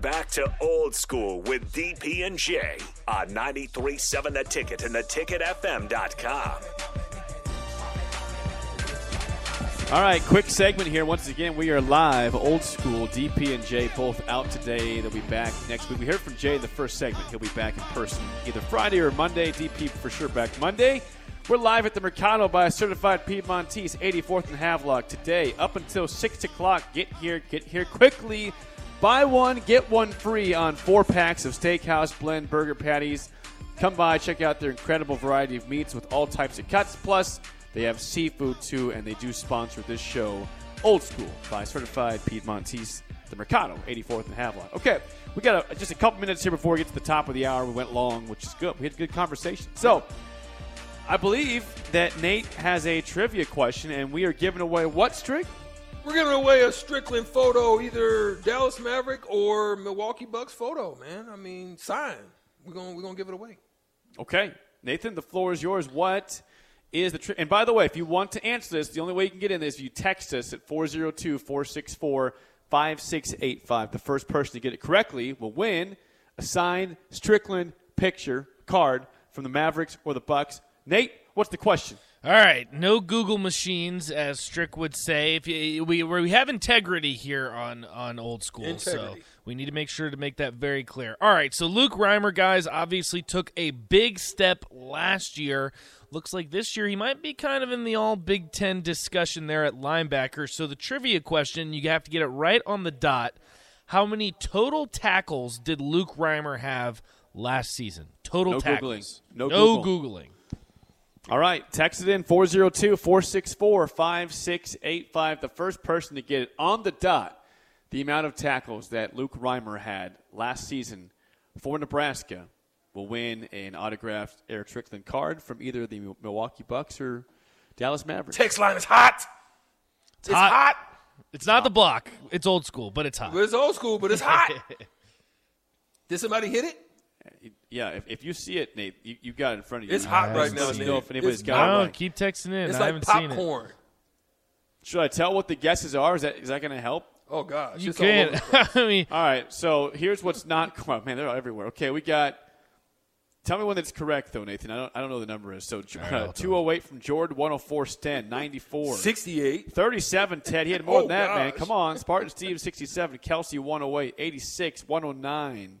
Back to old school with DP and J on 93.7 The Ticket and theticketfm.com. All right, quick segment here. Once again, we are live, old school. DP and Jay both out today. They'll be back next week. We heard from Jay in the first segment. He'll be back in person either Friday or Monday. DP for sure back Monday. We're live at the Mercado by a certified Piedmontese, 84th and Havelock today, up until 6 o'clock. Get here, get here quickly. Buy one, get one free on four packs of steakhouse blend burger patties. Come by, check out their incredible variety of meats with all types of cuts. Plus, they have seafood too, and they do sponsor this show, Old School, by certified Piedmontese, the Mercado, 84th and Havelock. Okay, we got a, just a couple minutes here before we get to the top of the hour. We went long, which is good. We had a good conversation. So, I believe that Nate has a trivia question, and we are giving away what, Strick? We're giving away a Strickland photo, either Dallas Maverick or Milwaukee Bucks photo, man. I mean, sign. We're going to we're gonna give it away. Okay. Nathan, the floor is yours. What is the And by the way, if you want to answer this, the only way you can get in is if you text us at 402 464 5685. The first person to get it correctly will win a signed Strickland picture card from the Mavericks or the Bucks. Nate, what's the question? All right, no Google machines, as Strick would say. If you, we we have integrity here on on old school, Integrity. so we need to make sure to make that very clear. All right, so Luke Reimer, guys, obviously took a big step last year. Looks like this year he might be kind of in the all Big Ten discussion there at linebacker. So the trivia question, you have to get it right on the dot. How many total tackles did Luke Reimer have last season? Total tackles. No tackles. Googling. No no Google. Googling. All right, text it in 402 464 5685. The first person to get it on the dot, the amount of tackles that Luke Reimer had last season for Nebraska will win an autographed Eric Strickland card from either the Milwaukee Bucks or Dallas Mavericks. Text line is hot. It's, hot. hot. It's not the block. It's old school, but it's hot. But it's old school, but it's hot. Did somebody hit it? Yeah, if, if you see it, Nate, you, you got it in front of you. It's hot I right now, seen Nate. know if anybody's It's got it No, right. keep texting in. It's I like haven't seen it. popcorn. Should I tell what the guesses are? Is that is that going to help? Oh gosh, You it's all over can't. place. I mean, All right, so here's what's not. Oh, man, they're everywhere. Okay, we got. Tell me when that's correct, though, Nathan. I don't. I don't know what the number is. So uh, 208 from Jordan, 104 Sten, 94. 68. 37 Ted. He had more Oh, than that, man. gosh. Come on. Spartan Steve 67, Kelsey 108, 86, 109.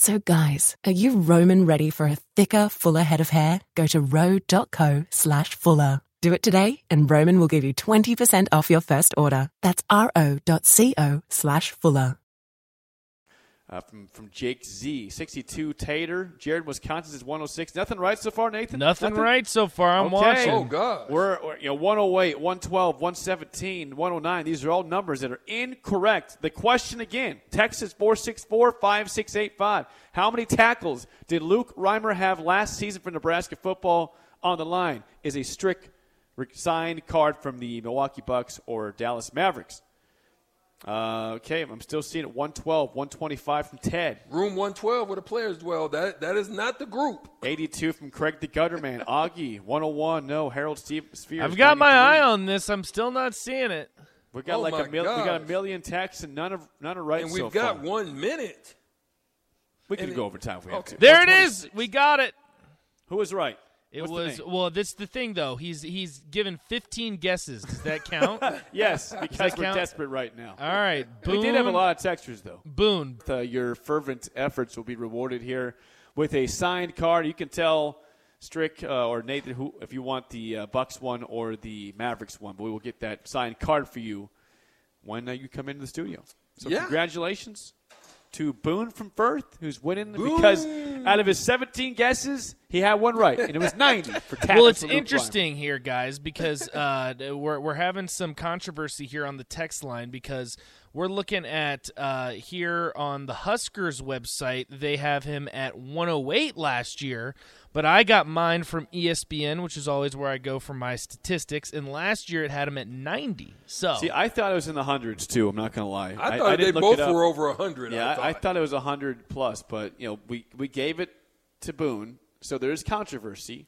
So guys, are you Roman ready for a thicker, fuller head of hair? Go to ro.co slash fuller. Do it today and Roman will give you 20% off your first order. That's ro.co slash fuller. Uh, from from Jake Z, 62 Tater. Jared, Wisconsin is 106. Nothing right so far, Nathan? nothing, right so far. I'm Okay. watching. Oh gosh. We're, we're, you know 108, 112, 117, 109. These are all numbers that are incorrect. The question again, Texas 464 5685. How many tackles did Luke Reimer have last season for Nebraska football on the line? Is a strict re- signed card from the Milwaukee Bucks or Dallas Mavericks? Uh, okay, I'm still seeing it 112, 125 from Ted. Room 112 where the players dwell. That that is not the group. 82 from Craig the Gutterman. Augie, 101. No, Harold Steve Spheres. I've got my eye on this. I'm still not seeing it. We got Oh like a mil- we got a million texts and none of none are right And we've got far. one minute. We can and go it- over time if we have to. There it is. We got it. Who was right? It What's was well. This the thing though. He's he's given 15 guesses. Does that count? All yes, because we're count? desperate right now. All right, Boone, We did have a lot of textures though. Boone. Uh, your fervent efforts will be rewarded here with a signed card. You can tell Strick uh, or Nathan who if you want the uh, Bucks one or the Mavericks one, but we will get that signed card for you when uh, you come into the studio. So Yeah. congratulations to Boone from Firth, who's winning because out of his 17 guesses, he had one right, and it was 90 for tackle Well, it's interesting here, guys, because uh, we're we're having some controversy here on the text line because we're looking at uh, here on the Huskers website they have him at 108 last year, but I got mine from ESPN, which is always where I go for my statistics, and last year it had him at 90. So See, I thought it was in the hundreds too. I'm not going to lie. I thought they didn't both were over hundred. Yeah, I I, thought. thought it was 100 plus, but you know, we we gave it to Boone, so there is controversy.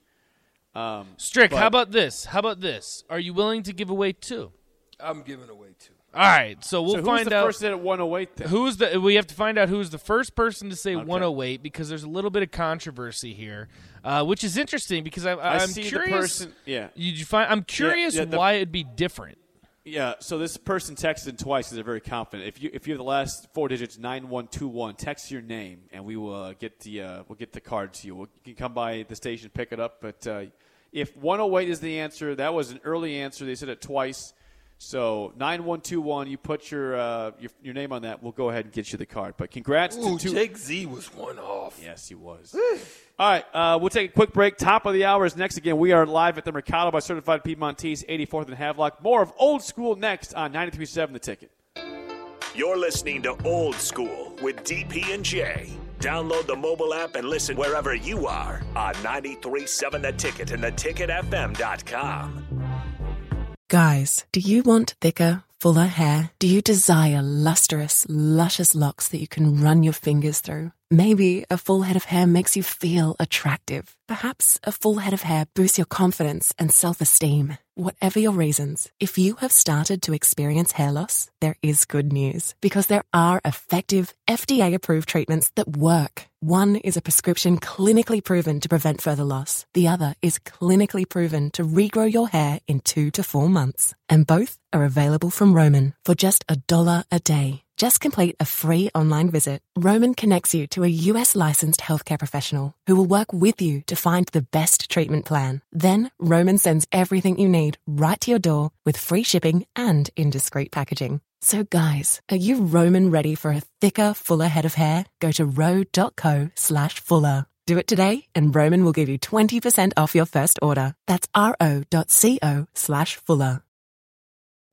Um, Strick, but- how about this? How about this? Are you willing to give away two? I'm giving away two. All right, so we'll so who's find the out. first at 108 then? Who's the? We have to find out who's the first person to say Okay. 108 because there's a little bit of controversy here, uh, which is interesting because I, I I'm see the curious. person- yeah. Did you find? I'm curious yeah, the- why it'd be different. Yeah, so this person texted twice because they're very confident. If you if you have the last four digits nine one two one, text your name and we will uh, get the uh, we'll get the card to you. We'll, you can come by the station pick it up. But uh, if one hundred eight is the answer, that was an early answer. They said it twice. So nine one two one, you put your, uh, your your name on that. We'll go ahead and get you the card. But congrats Ooh, to two. Jake Z was one off. Yes, he was. All right, uh, we'll take a quick break. Top of the hour is next. Again, we are live at the Mercado by Certified Piedmontese, 84th and Havelock. More of Old School next on 93.7 The Ticket. You're listening to Old School with DP and J. Download the mobile app and listen wherever you are on 93.7 The Ticket and theticketfm.com. Guys, do you want thicker, fuller hair? Do you desire lustrous, luscious locks that you can run your fingers through? Maybe a full head of hair makes you feel attractive. Perhaps a full head of hair boosts your confidence and self esteem. Whatever your reasons, if you have started to experience hair loss, there is good news because there are effective, FDA approved treatments that work. One is a prescription clinically proven to prevent further loss. The other is clinically proven to regrow your hair in two to four months. And both are available from Roman for just a dollar a day. Just complete a free online visit. Roman connects you to a US licensed healthcare professional who will work with you to find the best treatment plan. Then Roman sends everything you need right to your door with free shipping and in discreet packaging. So guys, are you Roman ready for a thicker, fuller head of hair? Go to ro.co slash fuller. Do it today and Roman will give you 20% off your first order. That's ro.co slash fuller.